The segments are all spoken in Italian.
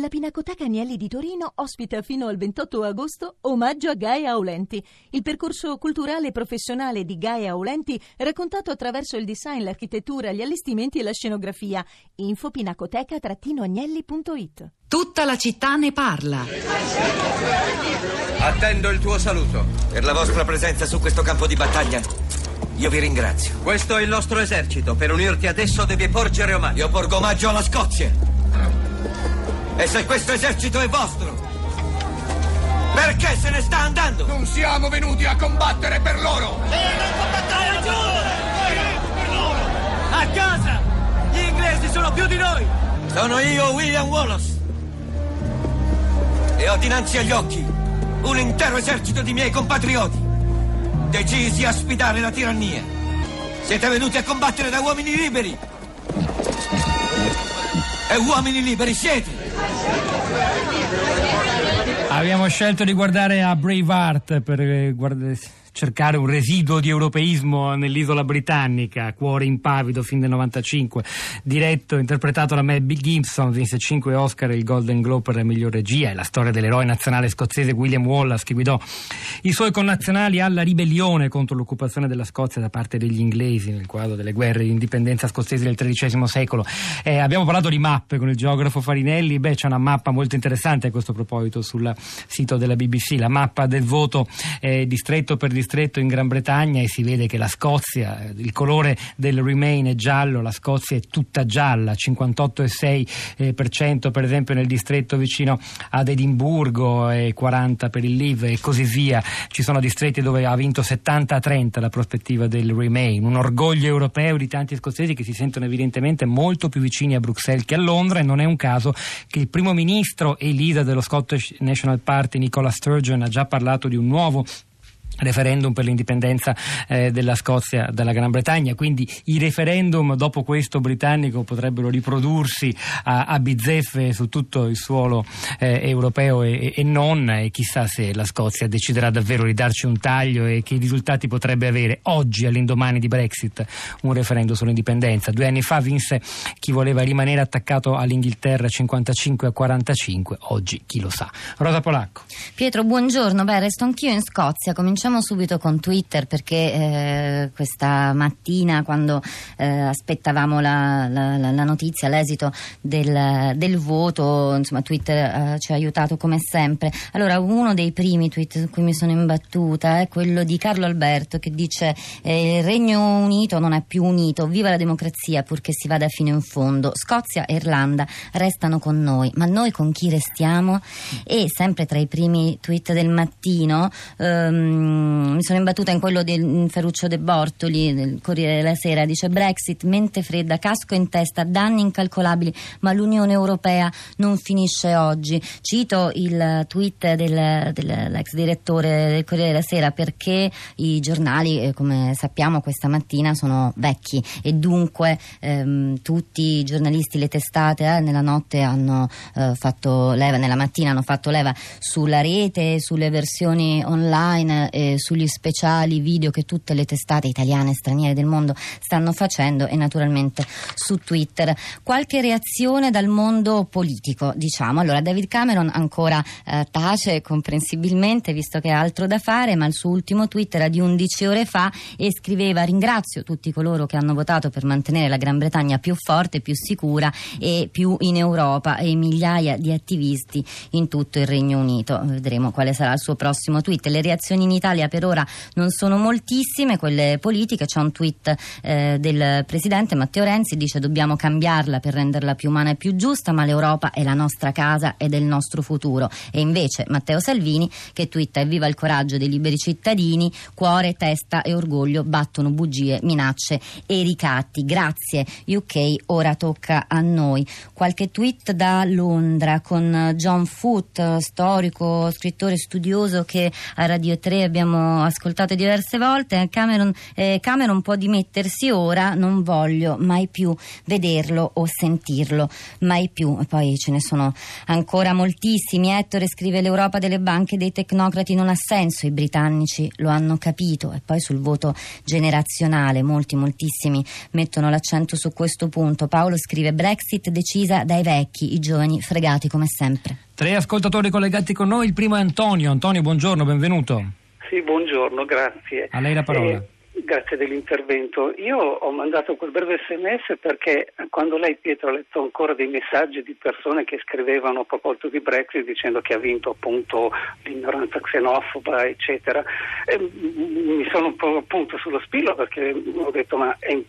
La Pinacoteca Agnelli di Torino ospita fino al 28 agosto Omaggio a Gaia Aulenti, il percorso culturale e professionale di Gaia Aulenti raccontato attraverso il design, l'architettura, gli allestimenti e la scenografia. Info pinacoteca-agnelli.it Tutta la città ne parla. Attendo il tuo saluto. Per la vostra presenza su questo campo di battaglia, io vi ringrazio. Questo è il nostro esercito. Per unirti ad esso devi porgere omaggio. Io porgo omaggio alla Scozia. E se questo esercito è vostro, perché se ne sta andando? Non siamo venuti a combattere per loro! E non combattere per loro! A casa! Gli inglesi sono più di noi! Sono io, William Wallace. E ho dinanzi agli occhi un intero esercito di miei compatrioti, decisi a sfidare la tirannia. Siete venuti a combattere da uomini liberi. E uomini liberi siete. Abbiamo scelto di guardare a Braveheart per eh, guardare cercare un residuo di europeismo nell'isola britannica, Cuore impavido, fin del 95, diretto, interpretato da Mel Gibson, vinse 5 Oscar e il Golden Globe per la miglior regia, è la storia dell'eroe nazionale scozzese William Wallace che guidò i suoi connazionali alla ribellione contro l'occupazione della Scozia da parte degli inglesi nel quadro delle guerre di indipendenza scozzesi del XIII secolo. Eh, abbiamo parlato di mappe con il geografo Farinelli, beh c'è una mappa molto interessante a questo proposito sul sito della BBC, la mappa del voto eh, distretto per distretto distretto in Gran Bretagna e si vede che la Scozia, eh, il colore del Remain è giallo, la Scozia è tutta gialla, 58,6% per esempio nel distretto vicino ad Edimburgo e 40% per il Leave e così via. Ci sono distretti dove ha vinto 70-30 la prospettiva del Remain, un orgoglio europeo di tanti scozzesi che si sentono evidentemente molto più vicini a Bruxelles che a Londra e non è un caso che il primo ministro e leader dello Scottish National Party Nicola Sturgeon ha già parlato di un nuovo referendum per l'indipendenza eh, della Scozia dalla Gran Bretagna, quindi i referendum dopo questo britannico potrebbero riprodursi a, a bizzeffe su tutto il suolo eh, europeo e, e, non e chissà se la Scozia deciderà davvero di darci un taglio e che risultati potrebbe avere oggi all'indomani di Brexit un referendum sull'indipendenza. Due anni fa vinse chi voleva rimanere attaccato all'Inghilterra 55 a 45, oggi chi lo sa. Rosa Polacco. Pietro, buongiorno, beh resto anch'io in Scozia, cominciamo Cominciamo subito con Twitter perché eh, questa mattina quando eh, aspettavamo la, la, la, notizia, l'esito del, del voto, insomma Twitter eh, ci ha aiutato come sempre. Allora uno dei primi tweet su cui mi sono imbattuta è quello di Carlo Alberto che dice eh, il Regno Unito non è più unito, viva la democrazia purché si vada fino in fondo. Scozia e Irlanda restano con noi, ma noi con chi restiamo? E sempre tra i primi tweet del mattino ehm, Mm, mi sono imbattuta in quello di Ferruccio De Bortoli del Corriere della Sera. Dice Brexit, mente fredda, casco in testa, danni incalcolabili ma l'Unione Europea non finisce oggi. Cito il tweet del, dell'ex direttore del Corriere della Sera perché i giornali eh, come sappiamo questa mattina sono vecchi e dunque ehm, tutti i giornalisti, le testate eh, nella notte hanno eh, fatto leva, nella mattina hanno fatto leva sulla rete, sulle versioni online eh, sugli speciali video che tutte le testate italiane e straniere del mondo stanno facendo e naturalmente su Twitter. Qualche reazione dal mondo politico, diciamo. Allora, David Cameron ancora eh, tace comprensibilmente visto che ha altro da fare, ma il suo ultimo tweet era di 11 ore fa e scriveva ringrazio tutti coloro che hanno votato per mantenere la Gran Bretagna più forte, più sicura e più in Europa e migliaia di attivisti in tutto il Regno Unito. Vedremo quale sarà il suo prossimo tweet. Le reazioni in Italia per ora non sono moltissime, quelle politiche. C'è un tweet eh, del presidente Matteo Renzi, dice dobbiamo cambiarla per renderla più umana e più giusta, ma l'Europa è la nostra casa ed è il nostro futuro. E invece Matteo Salvini che twitta evviva il coraggio dei liberi cittadini, cuore, testa e orgoglio battono bugie, minacce e ricatti. Grazie UK, ora tocca a noi. Qualche tweet da Londra con John Foot, storico, scrittore studioso che a Radio 3 abbiamo l'abbiamo ascoltato diverse volte. Cameron, eh, Cameron può dimettersi ora, non voglio mai più vederlo o sentirlo, mai più. E poi ce ne sono ancora moltissimi. Ettore scrive l'Europa delle banche e dei tecnocrati non ha senso, i britannici lo hanno capito. E poi sul voto generazionale, molti, moltissimi mettono l'accento su questo punto. Paolo scrive Brexit decisa dai vecchi, i giovani fregati come sempre. Tre ascoltatori collegati con noi, il primo è Antonio. Antonio, buongiorno, benvenuto. Sì, buongiorno, grazie. A lei la parola. Eh, Grazie dell'intervento. Io ho mandato quel breve sms perché quando lei, Pietro, ha letto ancora dei messaggi di persone che scrivevano a proposito di Brexit dicendo che ha vinto appunto l'ignoranza xenofoba, eccetera, e mi sono appunto sullo spillo perché ho detto ma è,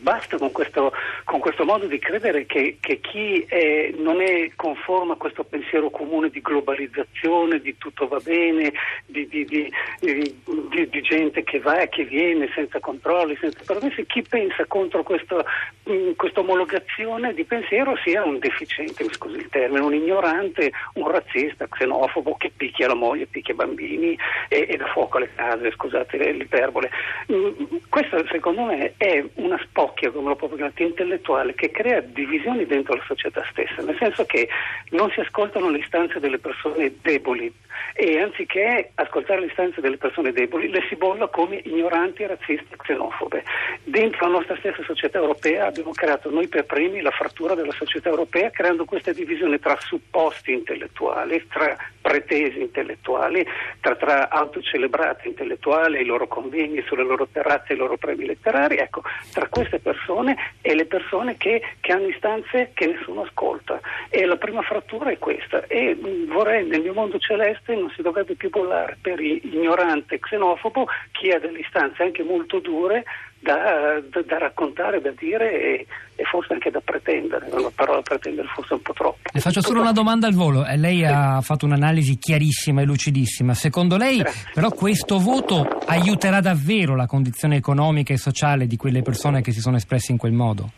basta con questo, con questo, modo di credere che, che chi è, non è conforme a questo pensiero comune di globalizzazione, di tutto va bene, di, di, di, di gente che va e che viene senza controlli, senza permessi, chi pensa contro questa omologazione di pensiero sia un deficiente, mi scusi il termine, un ignorante, un razzista, xenofobo che picchia la moglie, picchia i bambini e, e dà fuoco alle case, scusate l'iperbole. Questa secondo me è una spocchia, come lo proprio intellettuale, che crea divisioni dentro la società stessa, nel senso che non si ascoltano le istanze delle persone deboli e anziché ascoltare le istanze delle persone deboli le si bolla come ignoranti, razziste, xenofobe. Dentro la nostra stessa società europea abbiamo creato noi per primi la frattura della società europea creando questa divisione tra supposti intellettuali, tra pretesi intellettuali, tra, tra autocelebrati intellettuali, i loro convegni sulle loro terrazze, i loro premi letterari, ecco, tra queste persone e le persone che, che hanno istanze che nessuno ascolta. E la prima frattura è questa. E vorrei nel mio mondo celeste non si dovrebbe più bollare per ignorante xenofobo chi ha delle istanze anche molto dure da, da, da, raccontare, da dire e, e, forse anche da pretendere. La parola pretendere forse un po' troppo. Le faccio solo una domanda al volo. Eh, lei sì. ha fatto un'analisi chiarissima e lucidissima. Secondo lei Grazie. però questo voto aiuterà davvero la condizione economica e sociale di quelle persone che si sono espresse in quel modo?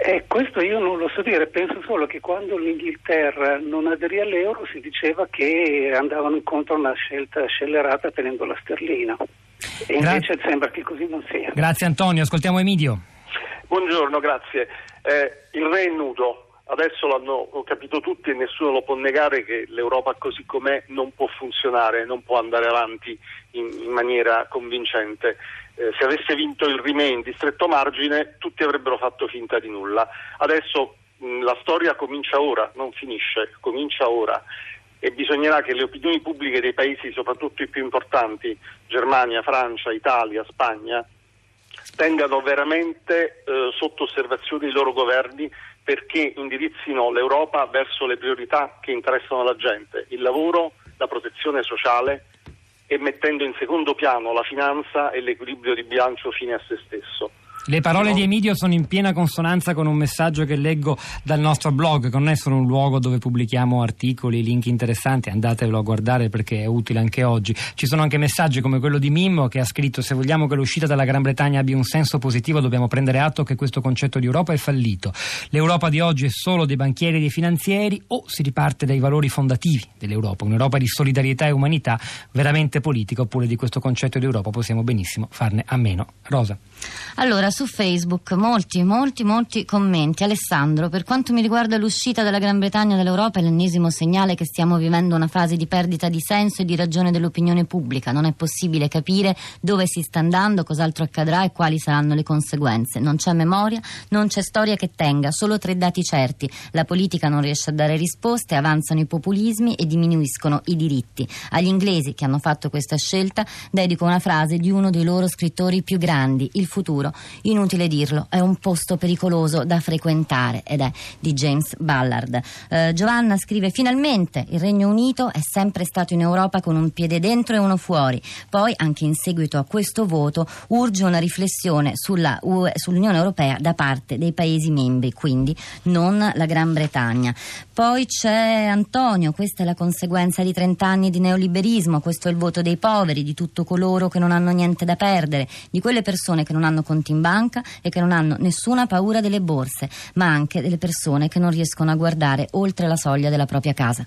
Eh, questo io non lo so dire, penso solo che quando l'Inghilterra non aderì all'euro si diceva che andavano incontro a una scelta scellerata tenendo la sterlina. E invece Gra- sembra che così non sia. Grazie Antonio, ascoltiamo Emidio. Buongiorno, grazie. Eh, il re è nudo. Adesso l'hanno capito tutti e nessuno lo può negare che l'Europa così com'è non può funzionare, non può andare avanti in, in maniera convincente. Eh, se avesse vinto il Remain di stretto margine tutti avrebbero fatto finta di nulla. Adesso mh, la storia comincia ora, non finisce, comincia ora e bisognerà che le opinioni pubbliche dei paesi, soprattutto i più importanti, Germania, Francia, Italia, Spagna, tengano veramente eh, sotto osservazione i loro governi perché indirizzino l'Europa verso le priorità che interessano la gente, il lavoro, la protezione sociale e mettendo in secondo piano la finanza e l'equilibrio di bilancio fine a se stesso. Le parole di Emidio sono in piena consonanza con un messaggio che leggo dal nostro blog, che non è solo un luogo dove pubblichiamo articoli, link interessanti, andatevelo a guardare perché è utile anche oggi. Ci sono anche messaggi come quello di Mimmo che ha scritto se vogliamo che l'uscita dalla Gran Bretagna abbia un senso positivo dobbiamo prendere atto che questo concetto di Europa è fallito. L'Europa di oggi è solo dei banchieri e dei finanzieri o si riparte dai valori fondativi dell'Europa, un'Europa di solidarietà e umanità veramente politica oppure di questo concetto di Europa possiamo benissimo farne a meno. Rosa. Allora, su Facebook molti, molti, molti commenti. Alessandro, per quanto mi riguarda l'uscita della Gran Bretagna dall'Europa è l'ennesimo segnale che stiamo vivendo una fase di perdita di senso e di ragione dell'opinione pubblica. Non è possibile capire dove si sta andando, cos'altro accadrà e quali saranno le conseguenze. Non c'è memoria, non c'è storia che tenga, solo tre dati certi. La politica non riesce a dare risposte, avanzano i populismi e diminuiscono i diritti. Agli inglesi che hanno fatto questa scelta dedico una frase di uno dei loro scrittori più grandi, il futuro, inutile dirlo, è un posto pericoloso da frequentare ed è di James Ballard. Eh, Giovanna scrive finalmente il Regno Unito è sempre stato in Europa con un piede dentro e uno fuori. Poi anche in seguito a questo voto urge una riflessione sulla UE, sull'Unione Europea da parte dei Paesi membri, quindi non la Gran Bretagna. Poi c'è Antonio, questa è la conseguenza di 30 anni di neoliberismo, questo è il voto dei poveri, di tutto coloro che non hanno niente da perdere, di quelle persone che non hanno conti in banca e che non hanno nessuna paura delle borse, ma anche delle persone che non riescono a guardare oltre la soglia della propria casa.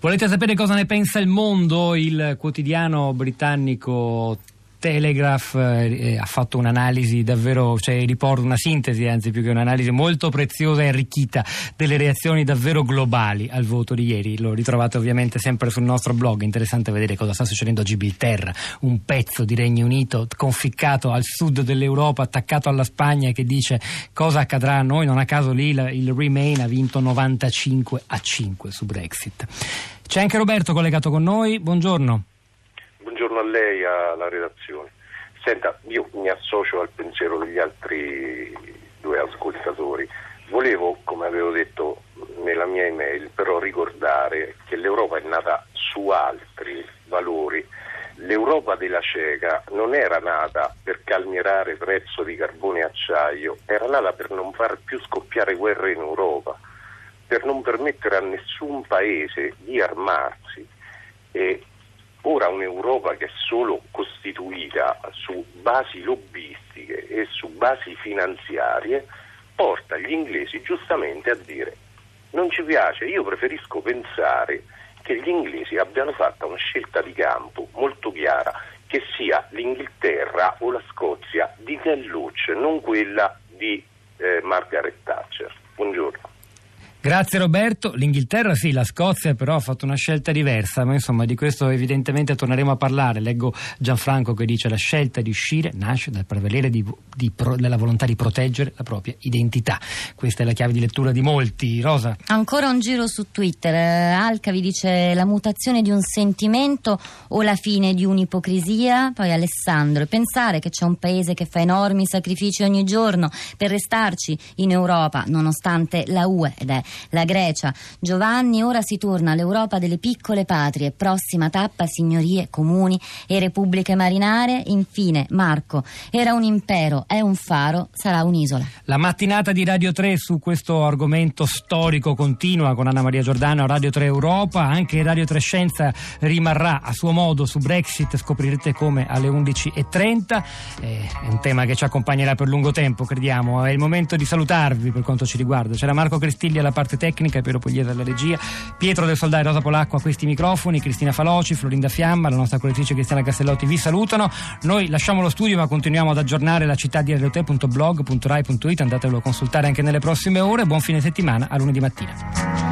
Volete sapere cosa ne pensa il mondo? Il quotidiano britannico Telegraph eh, ha fatto un'analisi davvero, cioè riporta una sintesi, anzi più che un'analisi molto preziosa e arricchita delle reazioni davvero globali al voto di ieri. Lo ritrovate ovviamente sempre sul nostro blog, interessante vedere cosa sta succedendo a Gibilterra, un pezzo di Regno Unito conficcato al sud dell'Europa, attaccato alla Spagna che dice cosa accadrà a noi, non a caso lì il, Remain ha vinto 95 a 5 su Brexit. C'è anche Roberto collegato con noi, buongiorno a lei, alla redazione. Senta, io mi associo al pensiero degli altri due ascoltatori. Volevo, come avevo detto nella mia email, però ricordare che l'Europa è nata su altri valori. L'Europa della cieca non era nata per calmierare prezzo di carbone e acciaio, era nata per non far più scoppiare guerre in Europa, per non permettere a nessun paese di armarsi. E Ora un'Europa che è solo costituita su basi lobbistiche e su basi finanziarie porta gli inglesi giustamente a dire non ci piace, io preferisco pensare che gli inglesi abbiano fatto una scelta di campo molto chiara, che sia l'Inghilterra o la Scozia di Loach, non quella di eh, Margaret. Grazie Roberto. L'Inghilterra sì, la Scozia però ha fatto una scelta diversa, ma insomma di questo evidentemente torneremo a parlare. Leggo Gianfranco che dice la scelta di uscire nasce dal prevalere di, di, della volontà di proteggere la propria identità. Questa è la chiave di lettura di molti. Rosa. Ancora un giro su Twitter. Eh, Alca vi dice la mutazione di un sentimento o la fine di un'ipocrisia. Poi Alessandro, pensare che c'è un paese che fa enormi sacrifici ogni giorno per restarci in Europa nonostante la UE ed è la Grecia. Giovanni, ora si torna all'Europa delle piccole patrie, prossima tappa signorie comuni e repubbliche marinare. Infine, Marco, era un impero, è un faro, sarà un'isola. La mattinata di Radio 3 su questo argomento storico continua con Anna Maria Giordano Radio 3 Europa, anche Radio 3 Scienza rimarrà a suo modo su Brexit, scoprirete come alle 11.30, eh, è un tema che ci accompagnerà per lungo tempo, crediamo. È il momento di salutarvi per quanto ci riguarda. C'era Marco Cristilli alla parte tecnica, Piero Pugliese alla regia, Pietro del Soldai, Rosa Polacco a questi microfoni, Cristina Faloci, Florinda Fiamma, la nostra collettrice Cristiana Castellotti vi salutano. Noi lasciamo lo studio ma continuiamo ad aggiornare la città di rete.blog.rai.it, andatelo a consultare anche nelle prossime ore. Buon fine settimana, a lunedì mattina.